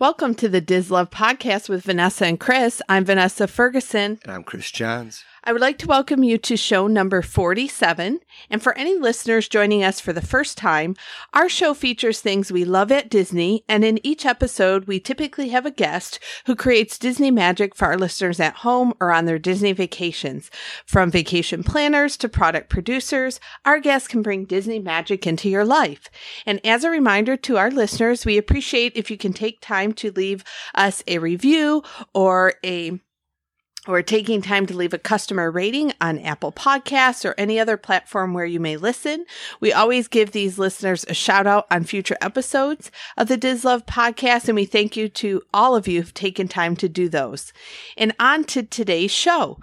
Welcome to the Diz Love podcast with Vanessa and Chris. I'm Vanessa Ferguson. And I'm Chris Johns. I would like to welcome you to show number 47. And for any listeners joining us for the first time, our show features things we love at Disney. And in each episode, we typically have a guest who creates Disney magic for our listeners at home or on their Disney vacations. From vacation planners to product producers, our guests can bring Disney magic into your life. And as a reminder to our listeners, we appreciate if you can take time to leave us a review or a or taking time to leave a customer rating on Apple Podcasts or any other platform where you may listen. We always give these listeners a shout out on future episodes of the Diz Love podcast, and we thank you to all of you who've taken time to do those. And on to today's show.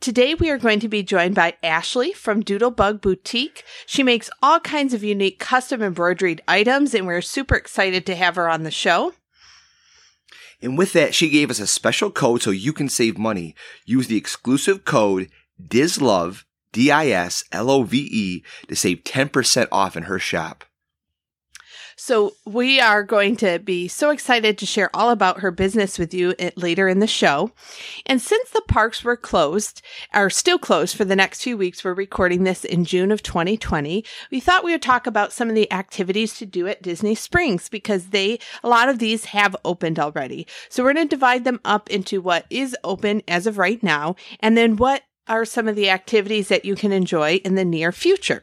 Today we are going to be joined by Ashley from Doodlebug Boutique. She makes all kinds of unique custom embroidered items, and we're super excited to have her on the show. And with that, she gave us a special code so you can save money. Use the exclusive code DISLOVE, D-I-S-L-O-V-E, to save 10% off in her shop. So we are going to be so excited to share all about her business with you later in the show. And since the parks were closed, are still closed for the next few weeks, we're recording this in June of 2020. We thought we would talk about some of the activities to do at Disney Springs because they, a lot of these have opened already. So we're going to divide them up into what is open as of right now and then what are some of the activities that you can enjoy in the near future.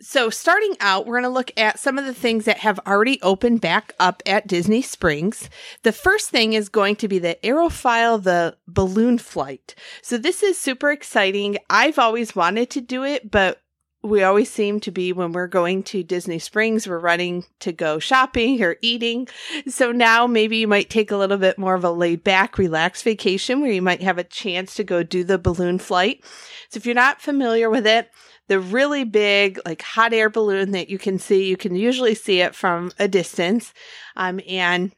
So, starting out, we're going to look at some of the things that have already opened back up at Disney Springs. The first thing is going to be the Aerophile, the balloon flight. So, this is super exciting. I've always wanted to do it, but we always seem to be when we're going to Disney Springs, we're running to go shopping or eating. So now maybe you might take a little bit more of a laid back, relaxed vacation where you might have a chance to go do the balloon flight. So if you're not familiar with it, the really big, like hot air balloon that you can see. You can usually see it from a distance. Um, and,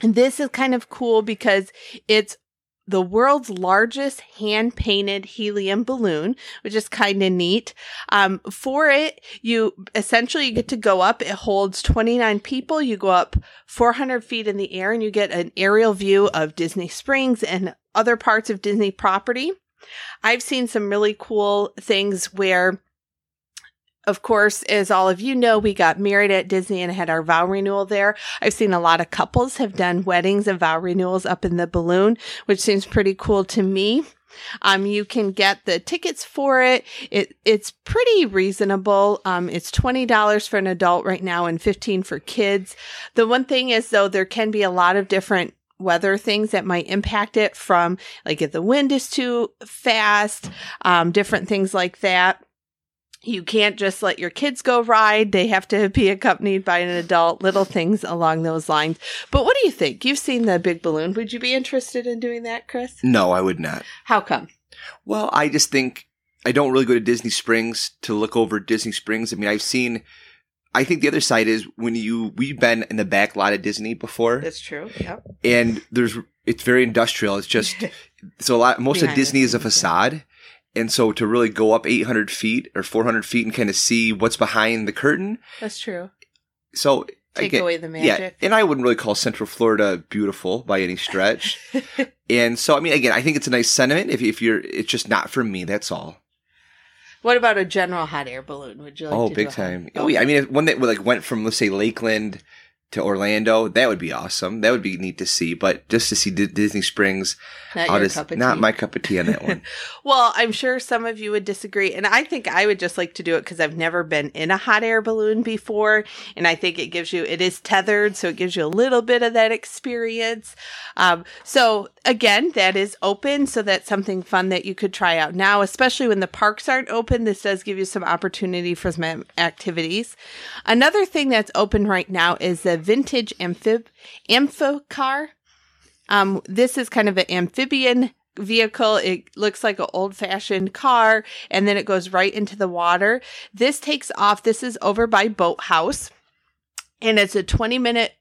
this is kind of cool because it's the world's largest hand painted helium balloon, which is kind of neat. Um, for it, you essentially you get to go up. It holds 29 people. You go up 400 feet in the air and you get an aerial view of Disney Springs and other parts of Disney property. I've seen some really cool things where of course, as all of you know, we got married at Disney and had our vow renewal there. I've seen a lot of couples have done weddings and vow renewals up in the balloon, which seems pretty cool to me. Um, you can get the tickets for it. It it's pretty reasonable. Um, it's twenty dollars for an adult right now and fifteen for kids. The one thing is though, there can be a lot of different weather things that might impact it from like if the wind is too fast, um, different things like that. You can't just let your kids go ride. They have to be accompanied by an adult, little things along those lines. But what do you think? You've seen the big balloon. Would you be interested in doing that, Chris? No, I would not. How come? Well, I just think I don't really go to Disney Springs to look over Disney Springs. I mean, I've seen I think the other side is when you we've been in the back lot of Disney before. That's true. Yep. And there's it's very industrial. It's just so a lot. Most of Disney is a facade, and so to really go up 800 feet or 400 feet and kind of see what's behind the curtain. That's true. So take again, away the magic. Yeah, and I wouldn't really call Central Florida beautiful by any stretch. and so I mean, again, I think it's a nice sentiment. If if you're, it's just not for me. That's all. What about a general hot air balloon? Would you like? Oh, big time! Oh, yeah. I mean, if one that like went from let's say Lakeland to Orlando, that would be awesome. That would be neat to see. But just to see D- Disney Springs, not, just, not my cup of tea on that one. well, I'm sure some of you would disagree, and I think I would just like to do it because I've never been in a hot air balloon before, and I think it gives you it is tethered, so it gives you a little bit of that experience. Um, so again, that is open, so that's something fun that you could try out now, especially when the parks aren't open. This does give you some opportunity for some activities. Another thing that's open right now is the vintage amphib ampho car. Um, this is kind of an amphibian vehicle. It looks like an old fashioned car and then it goes right into the water. This takes off. This is over by Boathouse and it's a 20 minute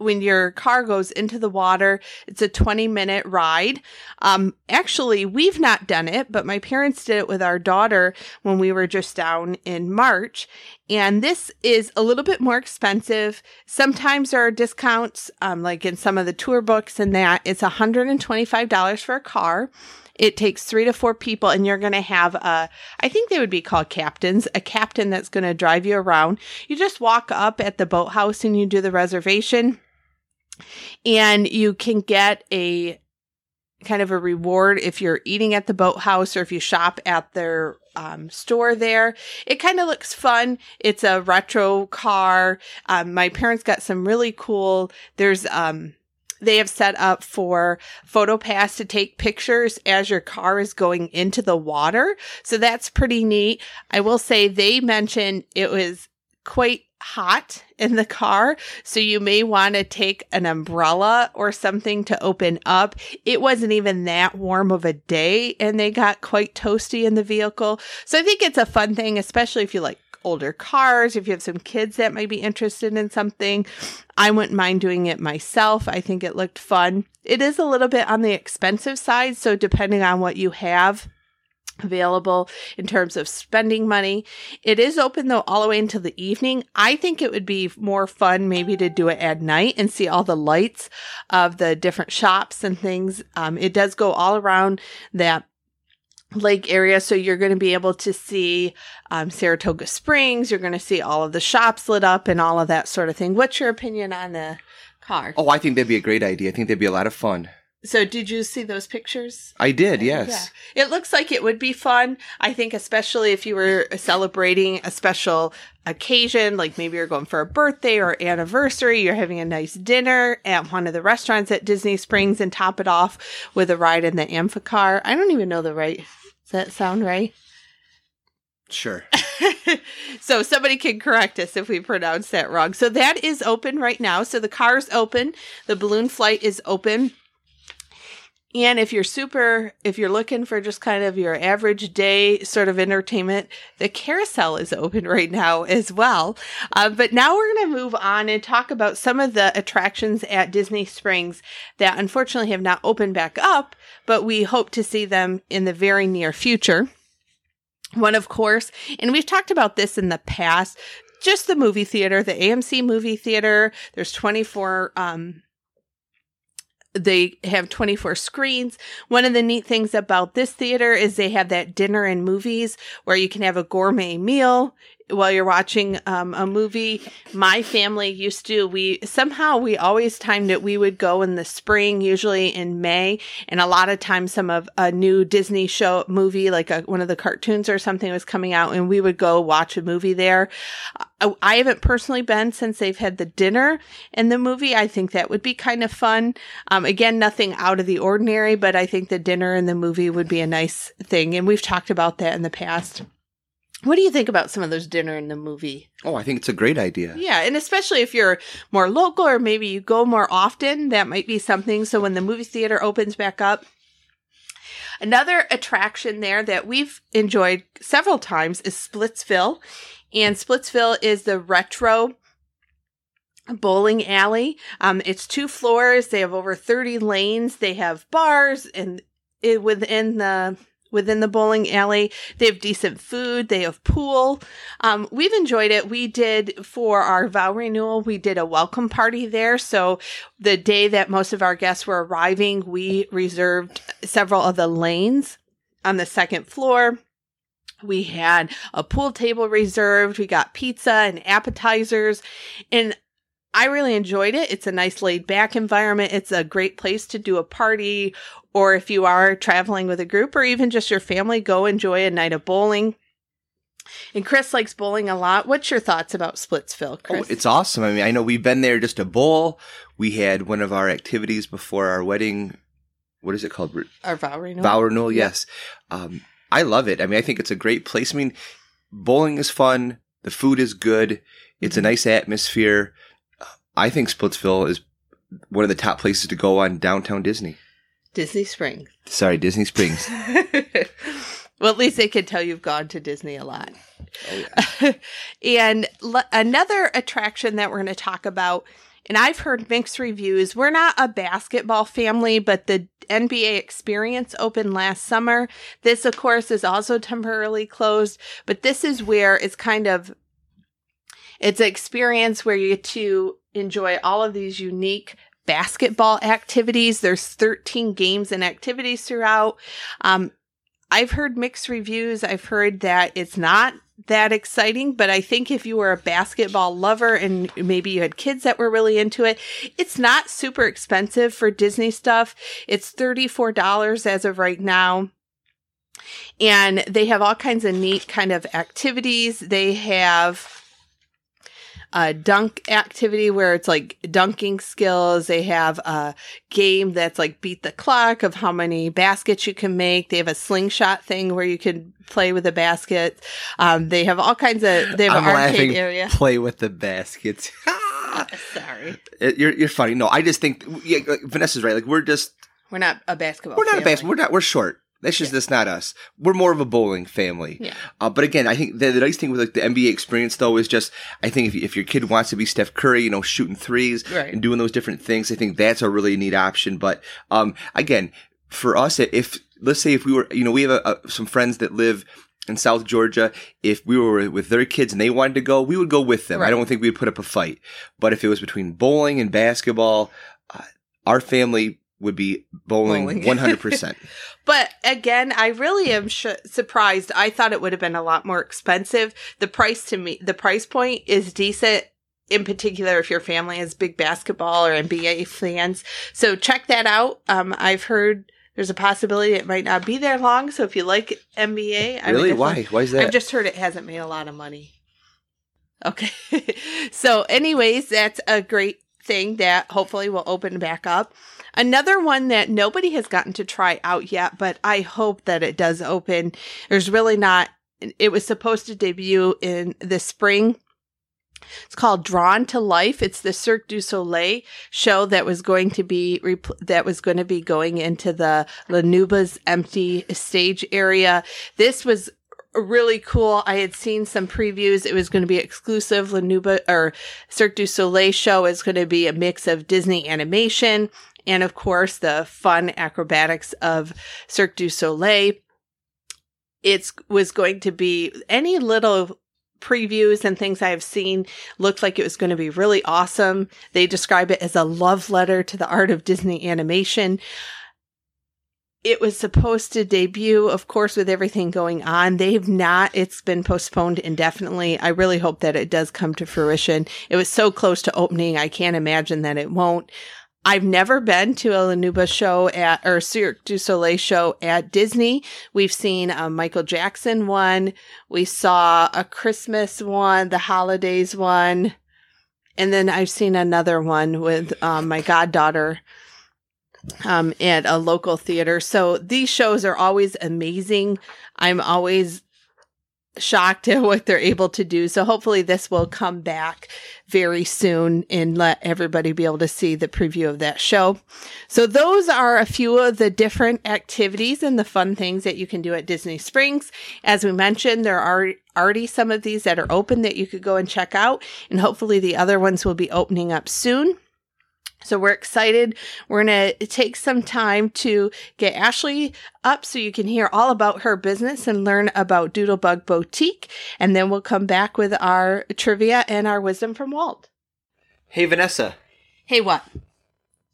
when your car goes into the water. It's a 20 minute ride. Um, actually, we've not done it, but my parents did it with our daughter when we were just down in March. And this is a little bit more expensive. Sometimes there are discounts, um, like in some of the tour books and that. It's $125 for a car. It takes three to four people, and you're going to have a, I think they would be called captains, a captain that's going to drive you around. You just walk up at the boathouse and you do the reservation and you can get a kind of a reward if you're eating at the boathouse or if you shop at their um, store there. It kind of looks fun. It's a retro car. Um, my parents got some really cool. There's um, they have set up for PhotoPass to take pictures as your car is going into the water. So that's pretty neat. I will say they mentioned it was quite hot in the car. So you may want to take an umbrella or something to open up. It wasn't even that warm of a day and they got quite toasty in the vehicle. So I think it's a fun thing, especially if you like older cars, if you have some kids that might be interested in something. I wouldn't mind doing it myself. I think it looked fun. It is a little bit on the expensive side. So depending on what you have, available in terms of spending money. It is open though all the way until the evening. I think it would be more fun maybe to do it at night and see all the lights of the different shops and things. Um, it does go all around that lake area. So you're going to be able to see um, Saratoga Springs. You're going to see all of the shops lit up and all of that sort of thing. What's your opinion on the car? Oh, I think that'd be a great idea. I think that'd be a lot of fun. So did you see those pictures? I did, yes. Yeah. It looks like it would be fun. I think especially if you were celebrating a special occasion, like maybe you're going for a birthday or anniversary, you're having a nice dinner at one of the restaurants at Disney Springs and top it off with a ride in the Amphicar. I don't even know the right. Does that sound right? Sure. so somebody can correct us if we pronounce that wrong. So that is open right now. So the car's open. The balloon flight is open. And if you're super, if you're looking for just kind of your average day sort of entertainment, the carousel is open right now as well. Uh, but now we're going to move on and talk about some of the attractions at Disney Springs that unfortunately have not opened back up, but we hope to see them in the very near future. One, of course, and we've talked about this in the past, just the movie theater, the AMC movie theater. There's 24, um, they have 24 screens. One of the neat things about this theater is they have that dinner and movies where you can have a gourmet meal while you're watching um, a movie. My family used to, we somehow we always timed it. We would go in the spring, usually in May, and a lot of times some of a new Disney show movie, like a, one of the cartoons or something was coming out, and we would go watch a movie there. I, I haven't personally been since they've had the dinner and the movie. I think that would be kind of fun. Um, again, nothing out of the ordinary, but I think the dinner and the movie would be a nice thing. And we've talked about that in the past. What do you think about some of those dinner in the movie? Oh, I think it's a great idea. Yeah, and especially if you're more local or maybe you go more often, that might be something. So when the movie theater opens back up, another attraction there that we've enjoyed several times is Splitsville. And Splitsville is the retro bowling alley. Um, it's two floors. They have over 30 lanes. They have bars and it, within the within the bowling alley. They have decent food. They have pool. Um, we've enjoyed it. We did for our vow renewal, we did a welcome party there. So the day that most of our guests were arriving, we reserved several of the lanes on the second floor. We had a pool table reserved. We got pizza and appetizers. And I really enjoyed it. It's a nice laid back environment. It's a great place to do a party or if you are traveling with a group or even just your family, go enjoy a night of bowling. And Chris likes bowling a lot. What's your thoughts about Splitsville, oh, Chris? Oh, it's awesome. I mean, I know we've been there just to bowl. We had one of our activities before our wedding. What is it called? Our vow renewal. Vow renewal, yes. Um, I love it. I mean, I think it's a great place. I mean, bowling is fun. The food is good. It's mm-hmm. a nice atmosphere. I think Splitsville is one of the top places to go on downtown Disney. Disney Springs. Sorry, Disney Springs. well, at least they can tell you've gone to Disney a lot. Oh, yeah. and l- another attraction that we're going to talk about and I've heard mixed reviews. We're not a basketball family, but the NBA experience opened last summer. This, of course, is also temporarily closed, but this is where it's kind of it's an experience where you get to enjoy all of these unique basketball activities. There's 13 games and activities throughout. Um, I've heard mixed reviews. I've heard that it's not that exciting, but I think if you were a basketball lover and maybe you had kids that were really into it, it's not super expensive for Disney stuff. It's $34 as of right now. And they have all kinds of neat kind of activities. They have a dunk activity where it's like dunking skills. They have a game that's like beat the clock of how many baskets you can make. They have a slingshot thing where you can play with the basket. Um, they have all kinds of. They have I'm an arcade laughing. area. Play with the baskets. Sorry, It- you're you're funny. No, I just think yeah, like, Vanessa's right. Like we're just we're not a basketball. we're not a basketball. We're not. We're short. That's just that's not us. We're more of a bowling family. Yeah. Uh, but again, I think the, the nice thing with like the NBA experience though is just I think if if your kid wants to be Steph Curry, you know, shooting threes Right. and doing those different things, I think that's a really neat option. But um, again, for us, if let's say if we were, you know, we have a, a, some friends that live in South Georgia. If we were with their kids and they wanted to go, we would go with them. I don't think we'd put up a fight. But if it was between bowling and basketball, uh, our family would be bowling Bowling. one hundred percent. But again, I really am sh- surprised. I thought it would have been a lot more expensive. The price to me, the price point is decent. In particular, if your family is big basketball or NBA fans, so check that out. Um, I've heard there's a possibility it might not be there long. So if you like NBA, I Really? Why? Why is that? I've just heard it hasn't made a lot of money. Okay. so, anyways, that's a great thing that hopefully will open back up. Another one that nobody has gotten to try out yet, but I hope that it does open. There's really not, it was supposed to debut in the spring. It's called Drawn to Life. It's the Cirque du Soleil show that was going to be repl- that was going to be going into the La Nouba's empty stage area. This was really cool. I had seen some previews. It was going to be exclusive La Nouba or Cirque du Soleil show is going to be a mix of Disney animation and of course the fun acrobatics of Cirque du Soleil. It was going to be any little previews and things I have seen looked like it was going to be really awesome. They describe it as a love letter to the art of Disney animation. It was supposed to debut, of course, with everything going on. They've not, it's been postponed indefinitely. I really hope that it does come to fruition. It was so close to opening. I can't imagine that it won't. I've never been to a La Nouba show at, or Cirque du Soleil show at Disney. We've seen a Michael Jackson one. We saw a Christmas one, the holidays one. And then I've seen another one with um, my goddaughter um, at a local theater. So these shows are always amazing. I'm always shocked at what they're able to do. So hopefully this will come back very soon and let everybody be able to see the preview of that show. So those are a few of the different activities and the fun things that you can do at Disney Springs. As we mentioned, there are already some of these that are open that you could go and check out and hopefully the other ones will be opening up soon. So we're excited. We're going to take some time to get Ashley up so you can hear all about her business and learn about Doodlebug Boutique. And then we'll come back with our trivia and our wisdom from Walt. Hey, Vanessa. Hey, what?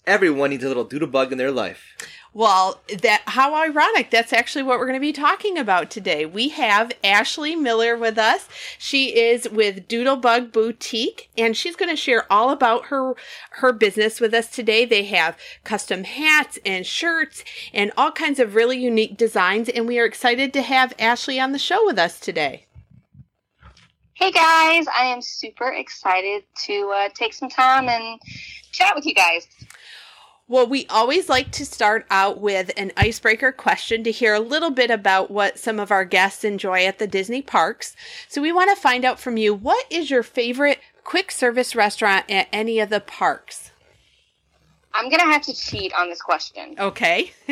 Everyone needs a little doodlebug in their life. Well, that how ironic. That's actually what we're going to be talking about today. We have Ashley Miller with us. She is with Doodlebug Boutique and she's going to share all about her her business with us today. They have custom hats and shirts and all kinds of really unique designs and we are excited to have Ashley on the show with us today. Hey guys, I am super excited to uh, take some time and chat with you guys. Well, we always like to start out with an icebreaker question to hear a little bit about what some of our guests enjoy at the Disney parks. So we want to find out from you what is your favorite quick service restaurant at any of the parks? I'm gonna have to cheat on this question Okay.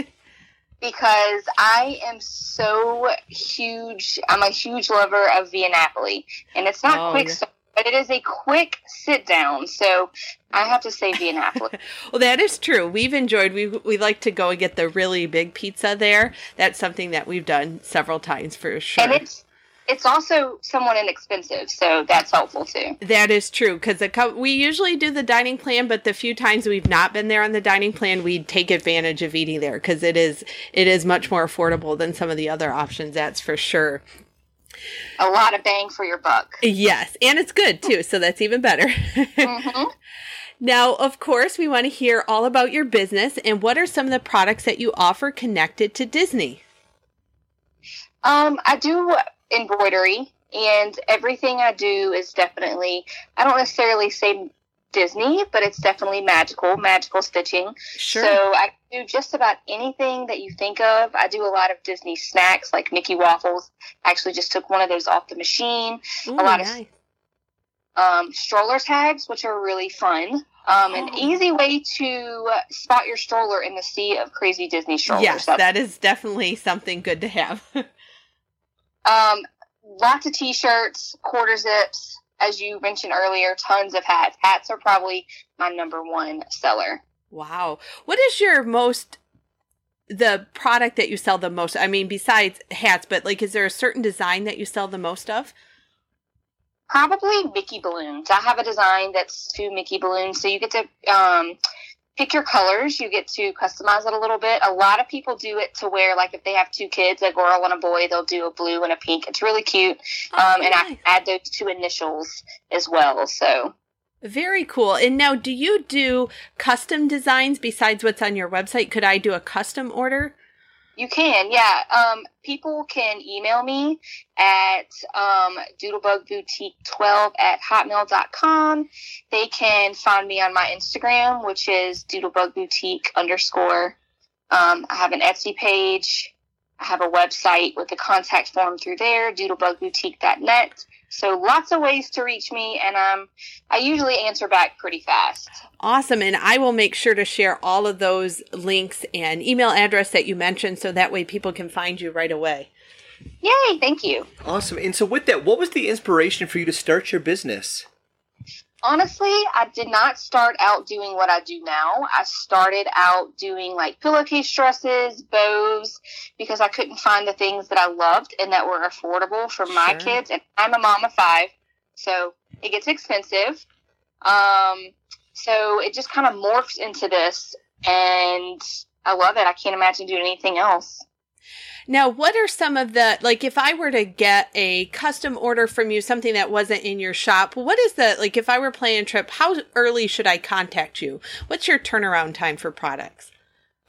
because I am so huge. I'm a huge lover of Via Napoli, and it's not Oh, quick yeah. service, but it is a quick sit down. So I have to say be an Indianapolis. well, that is true. We've enjoyed. We we like to go and get the really big pizza there. That's something that we've done several times for sure. And it's it's also somewhat inexpensive, so that's helpful too. That is true because we usually do the dining plan, but the few times we've not been there on the dining plan, we take advantage of eating there because it is it is much more affordable than some of the other options. That's for sure. A lot of bang for your buck. Yes, and it's good too, so that's even better. mm-hmm. Now, of course, we want to hear all about your business and what are some of the products that you offer connected to Disney. Um, I do embroidery, and everything I do is definitely, I don't necessarily say Disney, but it's definitely magical, magical stitching. Sure. So I do just about anything that you think of. I do a lot of Disney snacks like Mickey waffles. I actually just took one of those off the machine. Ooh, a lot nice. of um, stroller tags, which are really fun. Um, an oh. easy way to spot your stroller in the sea of crazy Disney strollers. Yes, that is definitely something good to have. Um, lots of t-shirts, quarter zips, as you mentioned earlier, tons of hats. Hats are probably my number one seller. Wow. What is your most the product that you sell the most? I mean, besides hats, but like is there a certain design that you sell the most of? Probably Mickey balloons. I have a design that's two Mickey balloons, so you get to um, pick your colors. You get to customize it a little bit. A lot of people do it to where, like, if they have two kids, a girl and a boy, they'll do a blue and a pink. It's really cute. Oh, um, nice. And I add those two initials as well. So. Very cool. And now, do you do custom designs besides what's on your website? Could I do a custom order? You can, yeah. Um, people can email me at um, doodlebugboutique12 at hotmail.com. They can find me on my Instagram, which is doodlebugboutique underscore. Um, I have an Etsy page. I have a website with a contact form through there, doodlebugboutique.net. So lots of ways to reach me, and um, I usually answer back pretty fast. Awesome. And I will make sure to share all of those links and email address that you mentioned so that way people can find you right away. Yay, thank you. Awesome. And so, with that, what was the inspiration for you to start your business? Honestly, I did not start out doing what I do now. I started out doing like pillowcase dresses, bows, because I couldn't find the things that I loved and that were affordable for my sure. kids. And I'm a mom of five, so it gets expensive. Um, so it just kind of morphed into this, and I love it. I can't imagine doing anything else. Now, what are some of the, like, if I were to get a custom order from you, something that wasn't in your shop, what is the, like, if I were planning a trip, how early should I contact you? What's your turnaround time for products?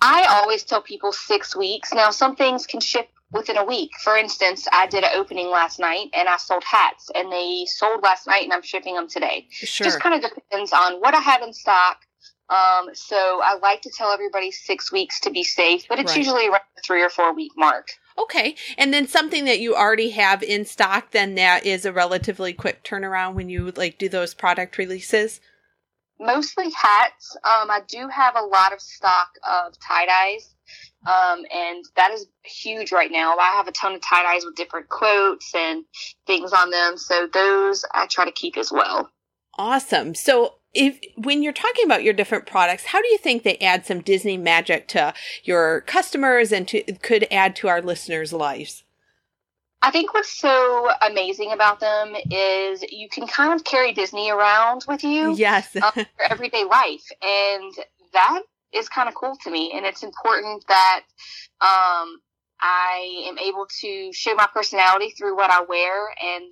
I always tell people six weeks. Now, some things can ship within a week. For instance, I did an opening last night and I sold hats and they sold last night and I'm shipping them today. Sure. Just kind of depends on what I have in stock. Um, so I like to tell everybody six weeks to be safe, but it's right. usually around the three or four week mark. Okay. And then something that you already have in stock, then that is a relatively quick turnaround when you like do those product releases? Mostly hats. Um, I do have a lot of stock of tie dyes. Um, and that is huge right now. I have a ton of tie dyes with different quotes and things on them. So those I try to keep as well. Awesome. So if when you're talking about your different products, how do you think they add some Disney magic to your customers and to could add to our listeners' lives? I think what's so amazing about them is you can kind of carry Disney around with you. Yes. um, for everyday life. And that is kind of cool to me. And it's important that um, I am able to show my personality through what I wear and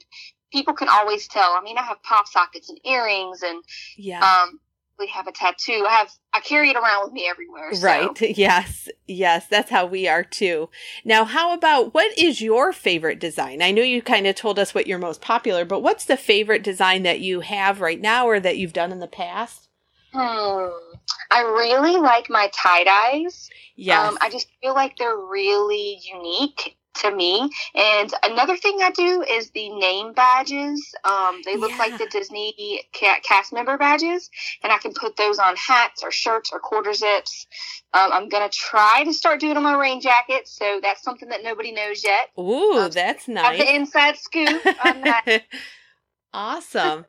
people can always tell. I mean, I have pop sockets and earrings, and yeah. um, we have a tattoo. I have I carry it around with me everywhere. So. Right. Yes. Yes. That's how we are too. Now, how about what is your favorite design? I know you kind of told us what your most popular, but what's the favorite design that you have right now or that you've done in the past? Hmm. I really like my tie dyes. Yeah. Um, I just feel like they're really unique to me. And another thing I do is the name badges. Um, they look yeah. like the Disney cast member badges, and I can put those on hats or shirts or quarter zips. Um, I'm gonna try to start doing them on my rain jackets, so that's something that nobody knows yet. Ooh, um, that's nice. the inside scoop on that. Awesome.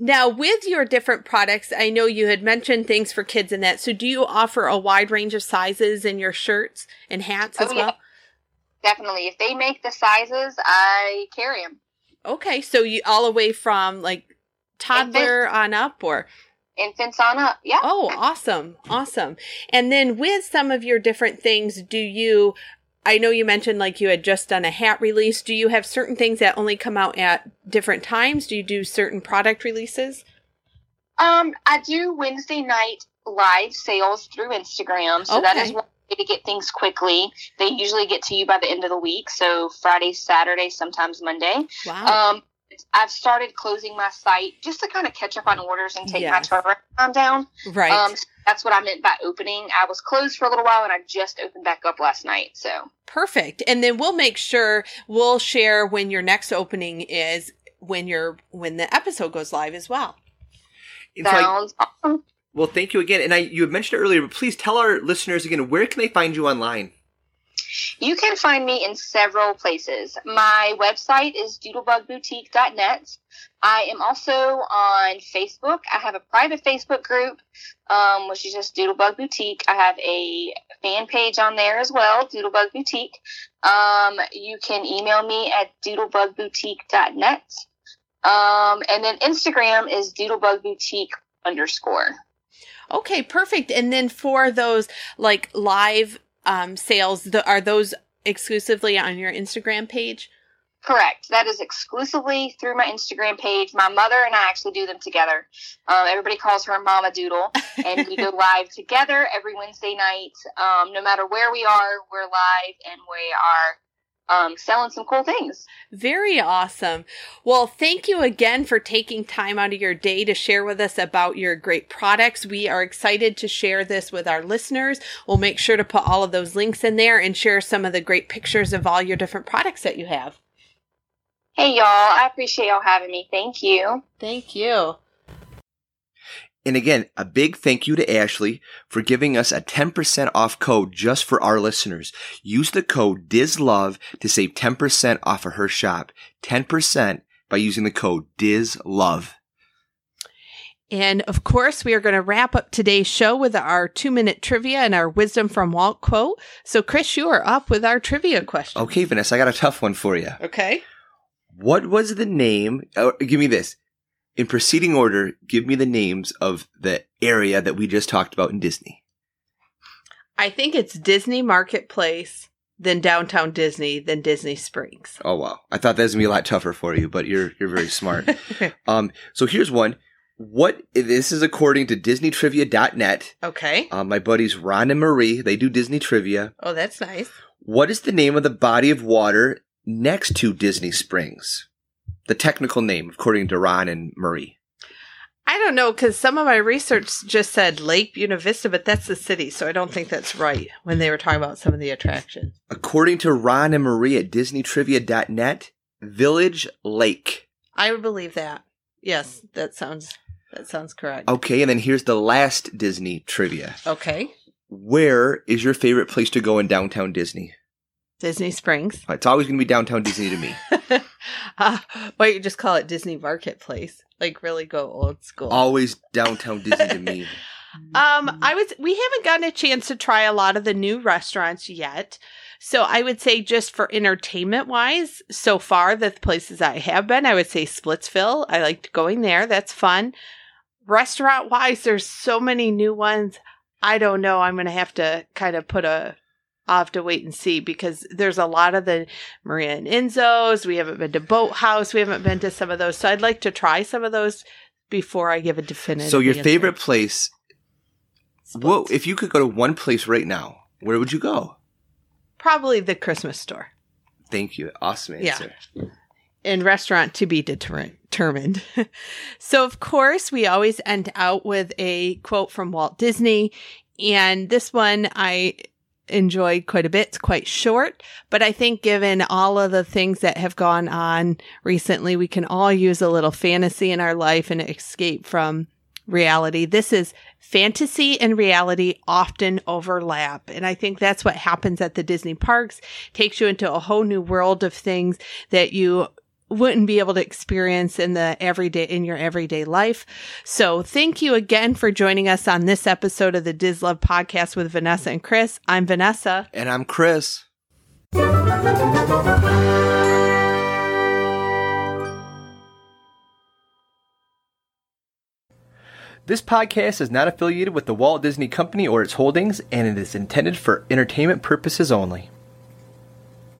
Now, with your different products, I know you had mentioned things for kids and that. So, do you offer a wide range of sizes in your shirts and hats as Oh, well? yeah. Definitely. If they make the sizes, I carry them. Okay, so you all the way from like toddler on up, or Infants on up. Yeah. oh, awesome, awesome. And then with some of your different things, do you? I know you mentioned like you had just done a hat release. Do you have certain things that only come out at different times? Do you do certain product releases? Um, I do Wednesday night live sales through Instagram, so that is Okay. one to get things quickly. They usually get to you by the end of the week, so Friday, Saturday, sometimes Monday. Wow. Um, I've started closing my site just to kind of catch up on orders and take Yes. my turnaround time down. right. Um, so that's what I meant by opening. I was closed for a little while, and I just opened back up last night. So Perfect. And then we'll make sure we'll share when your next opening is when your when the episode goes live as well. And so I- sounds awesome. Well, thank you again. And I, you had mentioned it earlier, but please tell our listeners again, where can they find you online? You can find me in several places. My website is doodlebugboutique.net. I am also on Facebook. I have a private Facebook group, um, which is just Doodlebug Boutique. I have a fan page on there as well, Doodlebug Boutique. Um, you can email me at doodlebugboutique.net. Um, and then Instagram is doodlebugboutique underscore. Okay, perfect. And then for those like live um sales, the, are those exclusively on your Instagram page? Correct. That is exclusively through my Instagram page. My mother and I actually do them together. Um, everybody calls her Mama Doodle, and we go live together every Wednesday night. Um, no matter where we are, we're live, and we are um, selling some cool things. Very awesome. Well, thank you again for taking time out of your day to share with us about your great products. We are excited to share this with our listeners. We'll make sure to put all of those links in there and share some of the great pictures of all your different products that you have. Hey, y'all. I appreciate y'all having me. Thank you. Thank you. And again, a big thank you to Ashley for giving us a 10% off code just for our listeners. Use the code DISLOVE to save 10% off of her shop. 10% by using the code DISLOVE. And of course, we are going to wrap up today's show with our two minute trivia and our wisdom from Walt quote. So, Chris, you are up with our trivia question. Okay, Vanessa, I got a tough one for you. Okay. What was the name? Oh, give me this. In preceding order, give me the names of the area that we just talked about in Disney. I think it's Disney Marketplace, then Downtown Disney, then Disney Springs. Oh wow. I thought that was gonna be a lot tougher for you, but you're you're very smart. um so here's one. What this is according to DisneyTrivia.net. okay. Uh, my buddies Ron and Marie, they do Disney trivia. Oh, that's nice. What is the name of the body of water next to Disney Springs? The technical name, according to Ron and Marie. I don't know because some of my research just said Lake Buena Vista, but that's the city, so I don't think that's right when they were talking about some of the attractions. According to Ron and Marie at DisneyTrivia.net, Village Lake. I would believe that. Yes, that sounds that sounds correct. Okay, and then here's the last Disney trivia. Okay. Where is your favorite place to go in downtown Disney? Disney Springs. It's always going to be downtown Disney to me. uh, why you just call it Disney Marketplace? Like really go old school. Always downtown Disney to me. Um, I was we haven't gotten a chance to try a lot of the new restaurants yet. So I would say just for entertainment wise, so far the places I have been, I would say Splitsville. I liked going there. That's fun. Restaurant wise, there's so many new ones. I don't know. I'm gonna have to kind of put a I'll have to wait and see because there's a lot of the Maria and Enzo's. We haven't been to Boathouse. We haven't been to some of those. So I'd like to try some of those before I give a definitive. So your answer. favorite place? Whoa! If you could go to one place right now, where would you go? Probably the Christmas store. Thank you. Awesome Yeah. answer. In restaurant to be determined. so, of course, we always end out with a quote from Walt Disney. And this one I enjoyed quite a bit. It's quite short, but I think given all of the things that have gone on recently, we can all use a little fantasy in our life and escape from reality. This is fantasy and reality often overlap. And I think that's what happens at the Disney parks, takes you into a whole new world of things that you wouldn't be able to experience in the everyday in your everyday life. So thank you again for joining us on this episode of the Diz Love podcast with Vanessa and Chris. I'm Vanessa. And I'm Chris. This podcast is not affiliated with the Walt Disney Company or its holdings, and it is intended for entertainment purposes only.